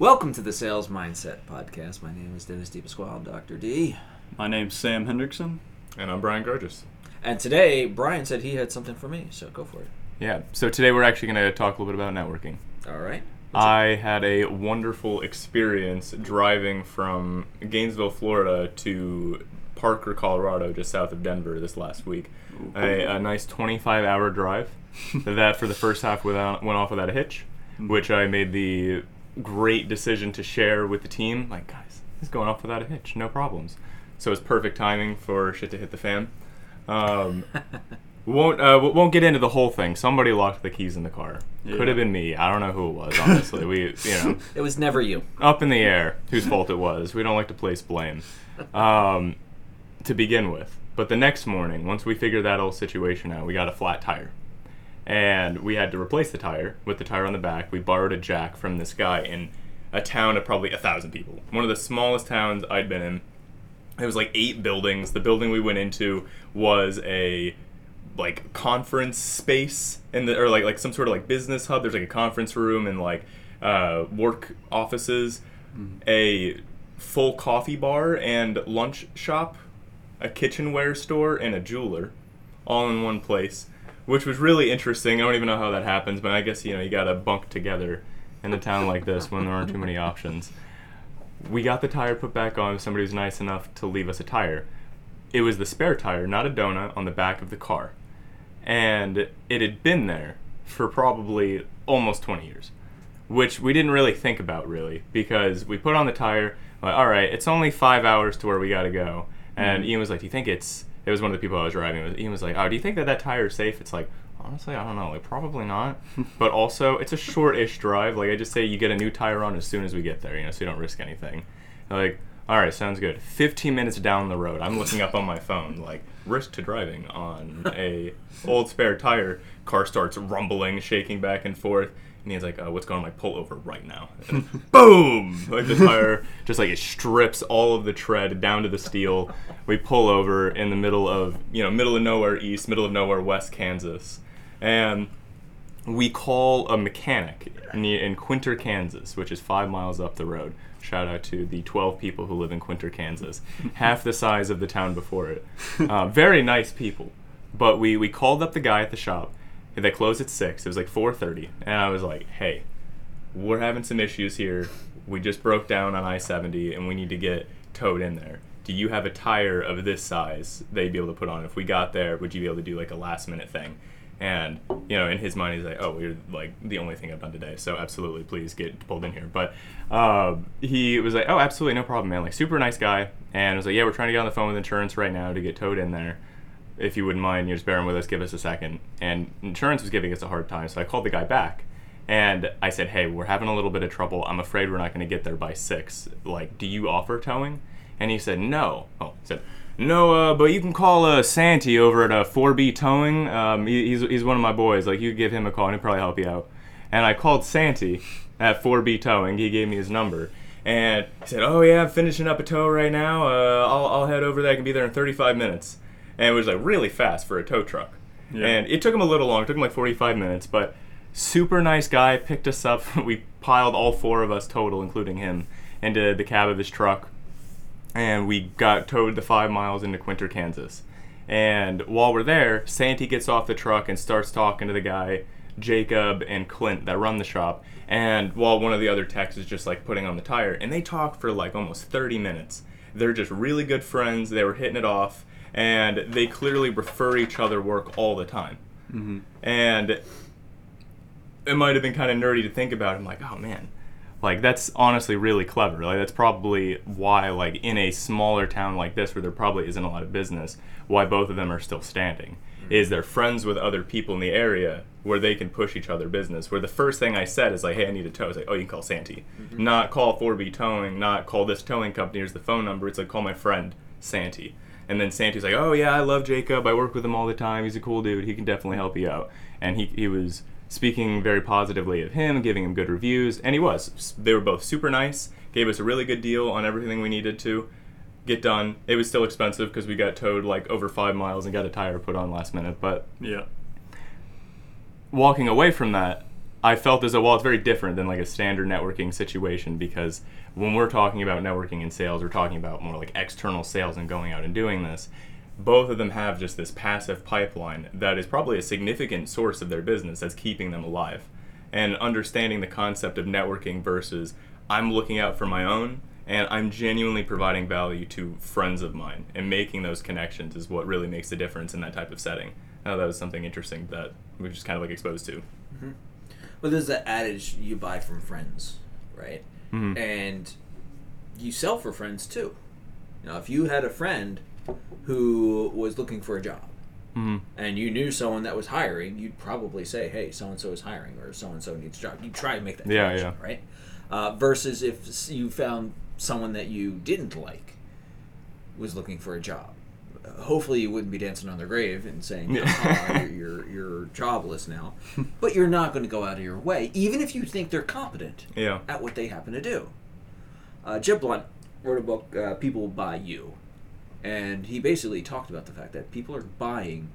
Welcome to the Sales Mindset Podcast. My name is Dennis DePasquale. Dr. D. My name's Sam Hendrickson. And I'm Brian Gorgeous. And today, Brian said he had something for me, so go for it. Yeah, so today we're actually going to talk a little bit about networking. All right. I had a wonderful experience driving from Gainesville, Florida to Parker, Colorado, just south of Denver this last week. A, a nice 25 hour drive. that for the first half without, went off without a hitch, hmm. which I made the great decision to share with the team. Like, guys, he's going off without a hitch, no problems. So it's perfect timing for shit to hit the fan. Um, won't uh, won't get into the whole thing. Somebody locked the keys in the car. Could have been me. I don't know who it was. Honestly, we you know It was never you. up in the air whose fault it was. We don't like to place blame um, to begin with. But the next morning, once we figured that whole situation out, we got a flat tire. And we had to replace the tire with the tire on the back. We borrowed a jack from this guy in a town of probably a thousand people. One of the smallest towns I'd been in. It was like eight buildings. The building we went into was a like conference space in the or like like some sort of like business hub. There's like a conference room and like uh, work offices, a full coffee bar and lunch shop, a kitchenware store, and a jeweler, all in one place, which was really interesting. I don't even know how that happens, but I guess you know you gotta bunk together in a town like this when there aren't too many options. We got the tire put back on. Somebody was nice enough to leave us a tire. It was the spare tire, not a donut, on the back of the car and it had been there for probably almost 20 years which we didn't really think about really because we put on the tire like all right it's only five hours to where we got to go and mm-hmm. ian was like do you think it's it was one of the people i was driving with. Ian was like oh do you think that that tire is safe? It's like honestly i don't know. Like probably not. But also it's a short-ish drive. Like i just say you get a new tire on as soon as we get there you know so you don't risk anything. Like all right sounds good. 15 minutes down the road i'm looking up on my phone like risk to driving on a old spare tire. Car starts rumbling shaking back and forth and he's like uh, what's going on I'm like pull over right now and boom like the tire just like it strips all of the tread down to the steel we pull over in the middle of you know middle of nowhere east middle of nowhere west kansas and we call a mechanic in, in Quinter, Kansas, which is five miles up the road. Shout out to the 12 people who live in Quinter, Kansas, half the size of the town before it. Uh, very nice people. But we, we called up the guy at the shop. They closed at 6. It was like 4.30. And I was like, hey, we're having some issues here. We just broke down on I 70 and we need to get towed in there. Do you have a tire of this size that you'd be able to put on? If we got there, would you be able to do like a last minute thing? And you know, in his mind, he's like, "Oh, you're like the only thing I've done today, so absolutely, please get pulled in here." But um, he was like, "Oh, absolutely, no problem, man. Like, super nice guy." And I was like, "Yeah, we're trying to get on the phone with insurance right now to get towed in there. If you wouldn't mind, you're just bearing with us. Give us a second. And insurance was giving us a hard time, so I called the guy back, and I said, "Hey, we're having a little bit of trouble. I'm afraid we're not going to get there by six. Like, do you offer towing?" And he said, "No." Oh, he said. No, uh, but you can call uh, Santy over at uh, 4B Towing. Um, he, he's, he's one of my boys. Like, you give him a call and he'll probably help you out. And I called Santy at 4B Towing. He gave me his number. And he said, Oh, yeah, I'm finishing up a tow right now. Uh, I'll, I'll head over there. I can be there in 35 minutes. And it was like really fast for a tow truck. Yeah. And it took him a little long. It took him like 45 minutes. But super nice guy. Picked us up. we piled all four of us total, including him, into the cab of his truck and we got towed the five miles into Quinter, Kansas. And while we're there, Santy gets off the truck and starts talking to the guy, Jacob and Clint, that run the shop. And while one of the other techs is just like putting on the tire, and they talk for like almost 30 minutes. They're just really good friends. They were hitting it off, and they clearly refer each other work all the time. Mm-hmm. And it might have been kind of nerdy to think about. I'm like, oh man, like that's honestly really clever. Like that's probably why, like in a smaller town like this, where there probably isn't a lot of business, why both of them are still standing. Mm-hmm. Is they're friends with other people in the area where they can push each other business. Where the first thing I said is like, "Hey, I need a tow." It's like, "Oh, you can call Santy," mm-hmm. not call 4B Towing, not call this towing company. Here's the phone number. It's like call my friend Santy. And then Santy's like, "Oh yeah, I love Jacob. I work with him all the time. He's a cool dude. He can definitely help you out." And he he was speaking very positively of him, giving him good reviews, and he was. They were both super nice. Gave us a really good deal on everything we needed to get done. It was still expensive because we got towed like over five miles and got a tire put on last minute. But Yeah. walking away from that, I felt as though well, it's very different than like a standard networking situation because when we're talking about networking and sales, we're talking about more like external sales and going out and doing this. Both of them have just this passive pipeline that is probably a significant source of their business that's keeping them alive. And understanding the concept of networking versus I'm looking out for my own and I'm genuinely providing value to friends of mine and making those connections is what really makes the difference in that type of setting. I that was something interesting that we just kind of like exposed to. Mm-hmm. Well, there's that adage you buy from friends, right? Mhm. And you sell for friends too. Now, if you had a friend who was looking for a job Mhm. and you knew someone that was hiring, you'd probably say, "Hey, so and so is hiring," or "So and so needs a job." You try and make that Yeah, connection, yeah. right? Uh, versus if you found someone that you didn't like was looking for a job. Hopefully, you wouldn't be dancing on their grave and saying, Yeah. "Ah, you're, you're you're jobless now," but you're not going to go out of your way, even if you think they're competent Yeah. at what they happen to do. Uh, Jeb Blount wrote a book, uh, People Buy You. And he basically talked about the fact that people are buying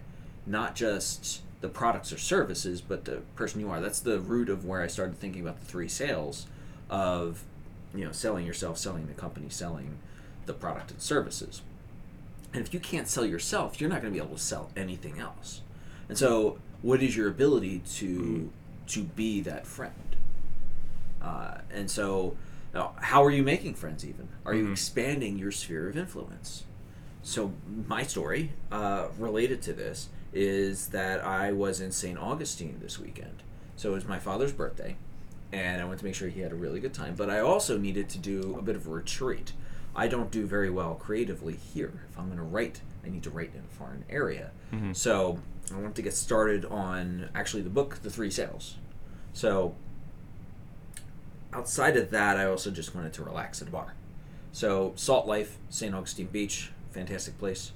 not just the products or services, but the person you are. That's the root of where I started thinking about the three sales of, you know, selling yourself, selling the company, selling the product and services. And if you can't sell yourself, you're not going to be able to sell anything else. And so, what is your ability to to be that friend? Uh, and so, now, how are you making friends? Even are you Mhm. expanding your sphere of influence? So, my story uh, related to this is that I was in St. Augustine this weekend. So it was my father's birthday, and I went to make sure he had a really good time. But I also needed to do a bit of a retreat. I don't do very well creatively here. If I'm going to write, I need to write in a foreign area. Mhm. So I wanted to get started on actually the book, The Three Sales. So outside of that, I also just wanted to relax at a bar. So Salt Life, St. Augustine Beach, fantastic place.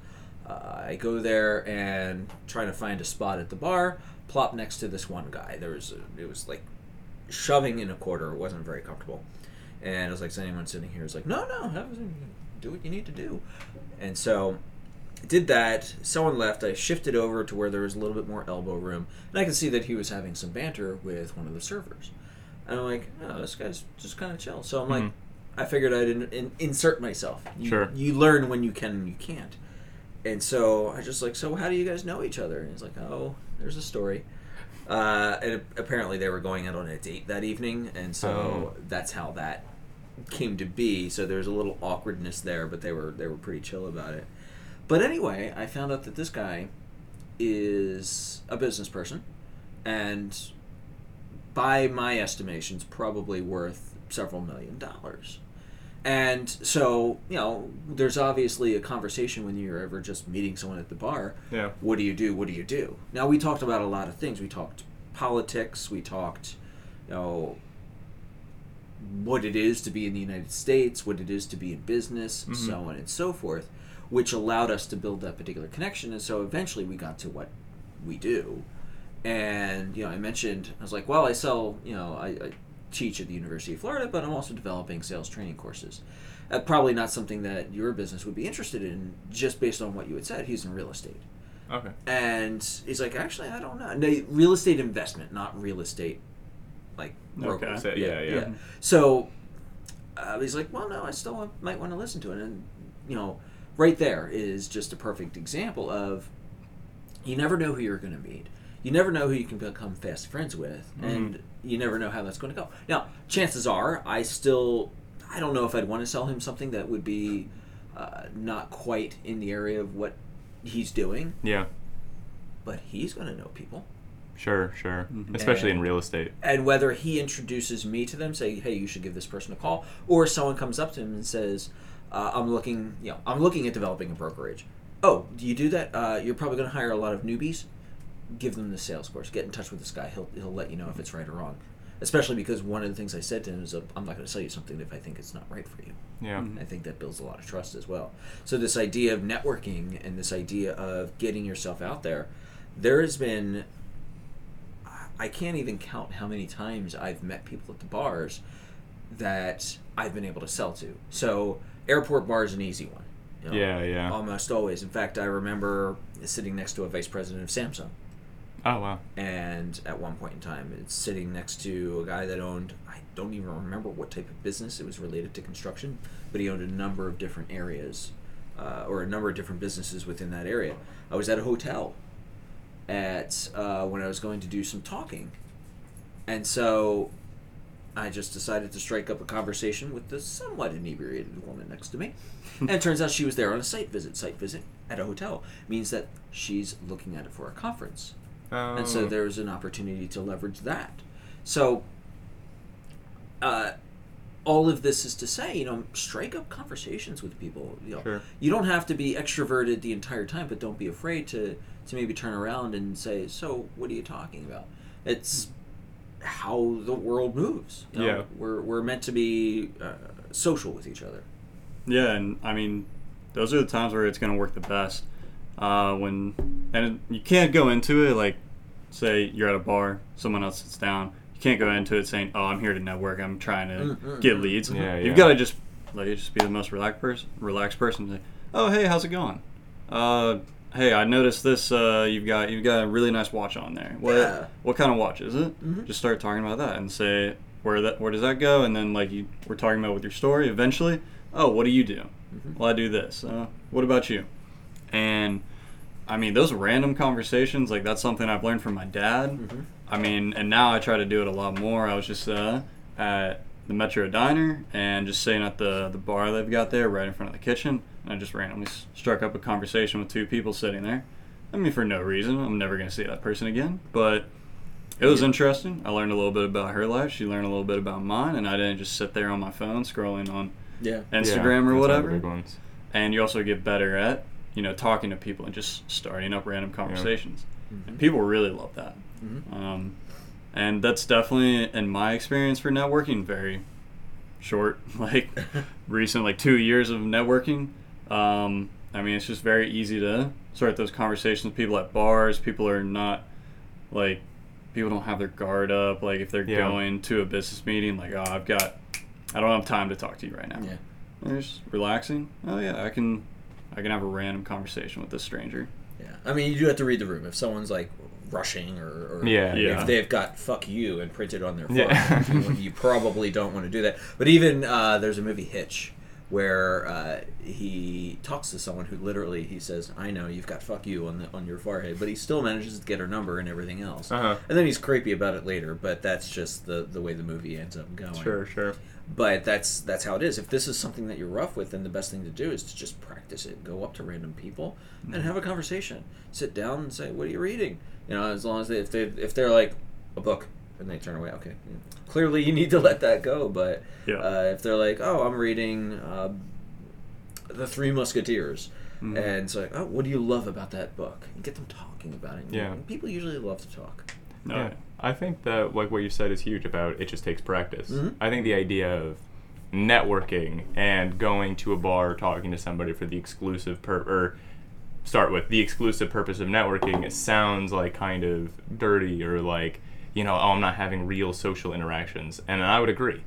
Uh, I go there and try to find a spot at the bar. Plop next to this one guy. There was a, it was like shoving in a quarter. It wasn't very comfortable. And I was like, "Is anyone sitting here?" He's like, "No, no, do what you need to do." And so did that. Someone left. I shifted over to where there was a little bit more elbow room, and I could see that he was having some banter with one of the servers. And I'm like, oh, this guy's just kind of chill. So I'm like, Mhm. I figured I'd in, in, insert myself. You, Sure. You learn when you can and you can't. And so I just like, so how do you guys know each other? And he's like, oh, there's a story. Uh, and apparently they were going out on a date that evening, and so Oh. that's how that came to be. So there was a little awkwardness there, but they were they were pretty chill about it. But anyway, I found out that this guy is a business person, and by my estimations, probably worth several million dollars. And so, you know, there's obviously a conversation when you're ever just meeting someone at the bar. Yeah. What do you do? What do you do? Now, we talked about a lot of things. We talked politics. We talked, you know, what it is to be in the United States, what it is to be in business, Mhm. so on and so forth, which allowed us to build that particular connection. And so eventually we got to what we do. And, you know, I mentioned, I was like, well, I sell, you know, I, I teach at the University of Florida, but I'm also developing sales training courses. Uh, probably not something that your business would be interested in just based on what you had said. He's in real estate. Okay. And he's like, actually, I don't know. No, real estate investment, not real estate, like Okay. broker. So, yeah, yeah. So uh, he's like, well, no, I still might want to listen to it. And, you know, right there is just a perfect example of you never know who you're going to meet. You never know who you can become fast friends with. And you never know how that's going to go. Now, chances are, I still, I don't know if I'd want to sell him something that would be uh, not quite in the area of what he's doing, Yeah. but he's going to know people. Sure, sure. Mhm. Especially in real estate. and whether he introduces me to them, say, "Hey, you should give this person a call," or someone comes up to him and says, uh, "I'm looking, you know, I'm looking at developing a brokerage." Oh, do you do that? Uh, you're probably going to hire a lot of newbies. Give them the sales course. Get in touch with this guy. He'll he'll let you know if it's right or wrong. Especially because one of the things I said to him is, uh, "I'm not going to sell you something if I think it's not right for you." Yeah. Mhm. I think that builds a lot of trust as well. So this idea of networking and this idea of getting yourself out there, there has been I can't even count how many times I've met people at the bars that I've been able to sell to. So airport bar is an easy one. you know, Yeah, yeah. Almost always. In fact, I remember sitting next to a vice president of Samsung Oh wow. and at one point in time, it's sitting next to a guy that owned. I don't even remember what type of business it was related to construction, but he owned a number of different areas, uh, or a number of different businesses within that area. I was at a hotel at uh, when I was going to do some talking, and so I just decided to strike up a conversation with the somewhat inebriated woman next to me. and it turns out she was there on a site visit. Site visit at a hotel means that she's looking at it for a conference. And so Oh. there's an opportunity to leverage that. So, uh, all of this is to say, you know, strike up conversations with people. You know, Sure. you don't have to be extroverted the entire time, but don't be afraid to to maybe turn around and say, "So, what are you talking about?" It's how the world moves. you know? Yeah. we're we're meant to be uh, social with each other. Yeah, and I mean, those are the times where it's going to work the best. Uh, when and it, you can't go into it like, say you're at a bar, someone else sits down. You can't go into it saying, "Oh, I'm here to network. I'm trying to Mm, mm, get mm. leads." Yeah, You've yeah. got to just like just be the most relaxed person. Relaxed person. Say, "Oh, hey, how's it going? Uh, hey, I noticed this. Uh, you've got you've got a really nice watch on there. What Yeah. what kind of watch is it? Mhm. Just start talking about that and say where that where does that go? And then like you we're talking about with your story. Eventually, oh, what do you do? Mhm. Well, I do this. Uh, what about you? And I mean, those random conversations, like that's something I've learned from my dad. Mhm. I mean, and now I try to do it a lot more. I was just uh, at the Metro Diner and just sitting at the the bar they've got there, right in front of the kitchen, and I just randomly s- struck up a conversation with two people sitting there. I mean, for no reason. I'm never gonna see that person again, but it was Yeah. interesting. I learned a little bit about her life. She learned a little bit about mine, and I didn't just sit there on my phone scrolling on Yeah. Instagram Yeah, or that's one of the whatever and you also get better at you know talking to people and just starting up random conversations Mhm. and people really love that Mhm. um, and that's definitely in my experience for networking very short like recent like two years of networking um, i mean it's just very easy to start those conversations with people at bars people are not like people don't have their guard up like if they're Yeah. going to a business meeting like oh i've got i don't have time to talk to you right now Yeah. they're just relaxing. Oh yeah, I can, I can have a random conversation with this stranger. Yeah, I mean, you do have to read the room. If someone's like rushing or, or Yeah, Yeah. if they've got "fuck you" and printed on their phone, Yeah. you, you probably don't want to do that. But even uh, there's a movie Hitch where uh, he talks to someone who literally he says, "I know you've got "fuck you" on the on your forehead," but he still manages to get her number and everything else. Uh-huh. And then he's creepy about it later, but that's just the the way the movie ends up going. Sure, sure. But that's that's how it is. If this is something that you're rough with, then the best thing to do is to just practice it. Go up to random people and have a conversation. Sit down and say, "What are you reading?" You know, as long as they if they if they're like a book and they turn away, okay, clearly you need to let that go. But Yeah. uh, if they're like, "Oh, I'm reading uh, the Three Musketeers," Mhm. and it's like, "Oh, what do you love about that book?" And get them talking about it. Yeah. And people usually love to talk. No, Yeah, I think that like what you said is huge about it just takes practice. Mhm. I think the idea of networking and going to a bar talking to somebody for the exclusive per or start with the exclusive purpose of networking it sounds like kind of dirty or like you know oh I'm not having real social interactions and I would agree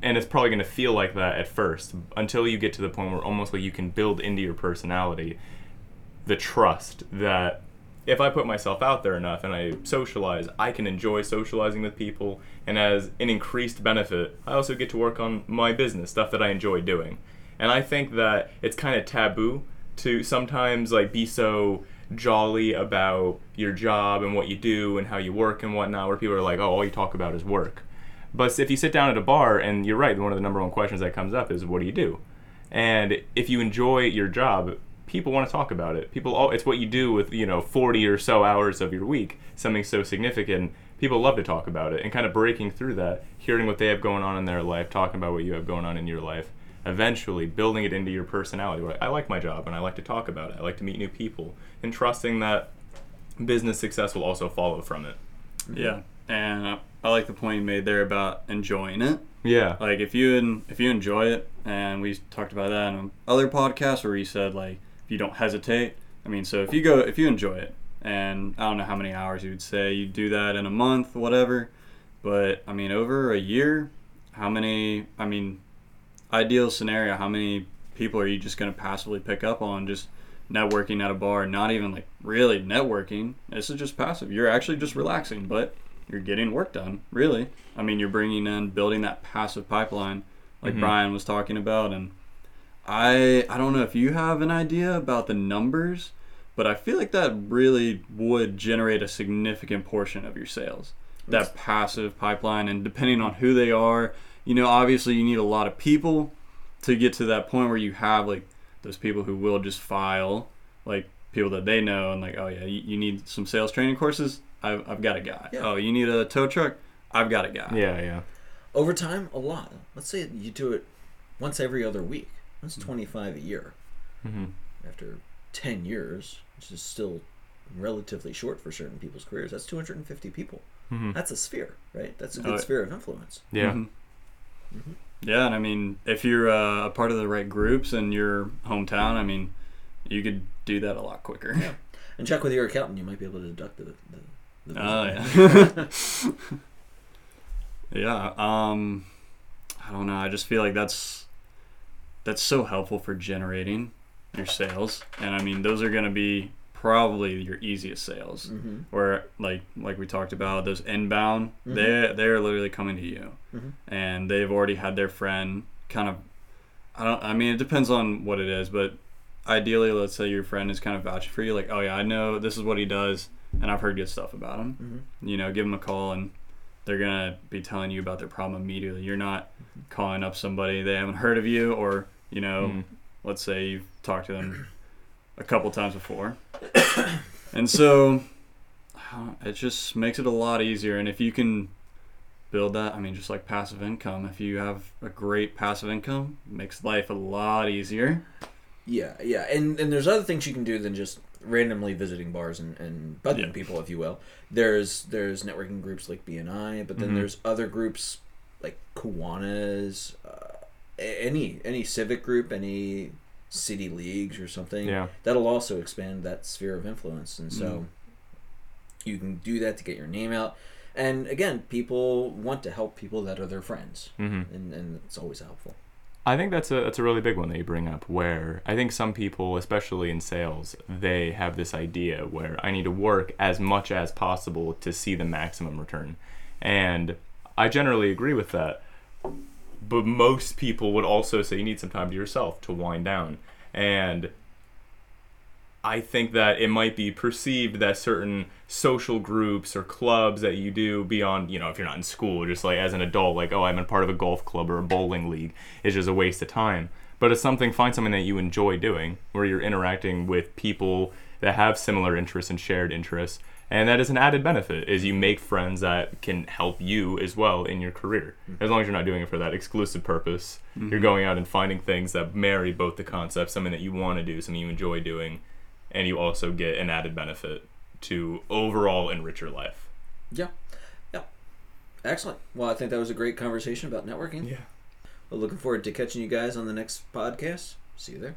and it's probably going to feel like that at first until you get to the point where almost like you can build into your personality the trust that if I put myself out there enough and I socialize, I can enjoy socializing with people. And as an increased benefit, I also get to work on my business, stuff that I enjoy doing. And I think that it's kind of taboo to sometimes like be so jolly about your job and what you do and how you work and whatnot, where people are like, oh, all you talk about is work. But if you sit down at a bar, and you're right, one of the number one questions that comes up is, what do you do? And if you enjoy your job, people want to talk about it. People, all, it's what you do with you know 40 or so hours of your week, something so significant. People love to talk about it, and kind of breaking through that, hearing what they have going on in their life, talking about what you have going on in your life, eventually building it into your personality. Where I like my job and I like to talk about it. I like to meet new people, and trusting that business success will also follow from it. yeah, and I, I like the point you made there about enjoying it. Yeah. Like if you if you enjoy it, and we talked about that in other podcasts where you said like if you don't hesitate. I mean, so if you go if you enjoy it, and I don't know how many hours you would say you do that in a month, whatever, but I mean over a year, how many? I mean, ideal scenario, how many people are you just going to passively pick up on just networking at a bar, not even like really networking. This is just passive. You're actually just relaxing, but you're getting work done. Really, I mean, you're bringing in, building that passive pipeline, like Mhm. Brian was talking about, and I I don't know if you have an idea about the numbers, but I feel like that really would generate a significant portion of your sales. That passive pipeline, and depending on who they are, you know, obviously you need a lot of people to get to that point where you have like those people who will just file, like people that they know, and like, oh yeah, you, you need some sales training courses. I've, I've got a guy. Yeah. Oh, you need a tow truck. I've got a guy. Yeah, yeah. Over time, a lot. Let's say you do it once every other week. That's Mm-hmm. 25 a year. hmm After 10 years, which is still relatively short for certain people's careers, that's 250 people. hmm That's a sphere, right? That's a Oh, good it- sphere of influence. Yeah. Mhm. Mhm. Yeah, and I mean, if you're uh, a part of the right groups in your hometown, I mean, you could do that a lot quicker. Yeah. And check with your accountant. You might be able to deduct the. the, the Oh yeah. yeah. Um, I don't know. I just feel like that's that's so helpful for generating your sales, and I mean, those are going to be probably your easiest sales. hmm Where like like we talked about those inbound, Mhm. they they're literally coming to you, Mhm. and they've already had their friend kind of. I don't. I mean, it depends on what it is, but ideally, let's say your friend is kind of vouching for you, like, oh yeah, I know this is what he does, and I've heard good stuff about him. hmm You know, give him a call, and they're gonna be telling you about their problem immediately. You're not calling up somebody they haven't heard of you, or you know, Mhm. let's say you've talked to them a couple times before. And so it just makes it a lot easier. And if you can build that, I mean, just like passive income, if you have a great passive income, it makes life a lot easier. Yeah, yeah, and and there's other things you can do than just randomly visiting bars and, and bugging Yeah. people, if you will. There's there's networking groups like BNI, but then Mhm. there's other groups like Kiwanis, uh, any any civic group, any city leagues or something. Yeah. That'll also expand that sphere of influence, and so Mhm. you can do that to get your name out. And again, people want to help people that are their friends, hmm and and it's always helpful. I think that's a that's a really big one that you bring up. Where I think some people, especially in sales, they have this idea where I need to work as much as possible to see the maximum return, and I generally agree with that. But most people would also say you need some time to yourself to wind down, and I think that it might be perceived that certain social groups or clubs that you do beyond, you know, if you're not in school, just like as an adult, like, oh, I'm a part of a golf club or a bowling league, is just a waste of time. But it's something, find something that you enjoy doing, where you're interacting with people that have similar interests and shared interests. And that is an added benefit, is you make friends that can help you as well in your career. As long as you're not doing it for that exclusive purpose. Mm-hmm. You're going out and finding things that marry both the concepts, something that you want to do, something you enjoy doing, and you also get an added benefit to overall enrich your life. Yeah, yeah, excellent. Well, I think that was a great conversation about networking. Yeah. Well, looking forward to catching you guys on the next podcast. See you there.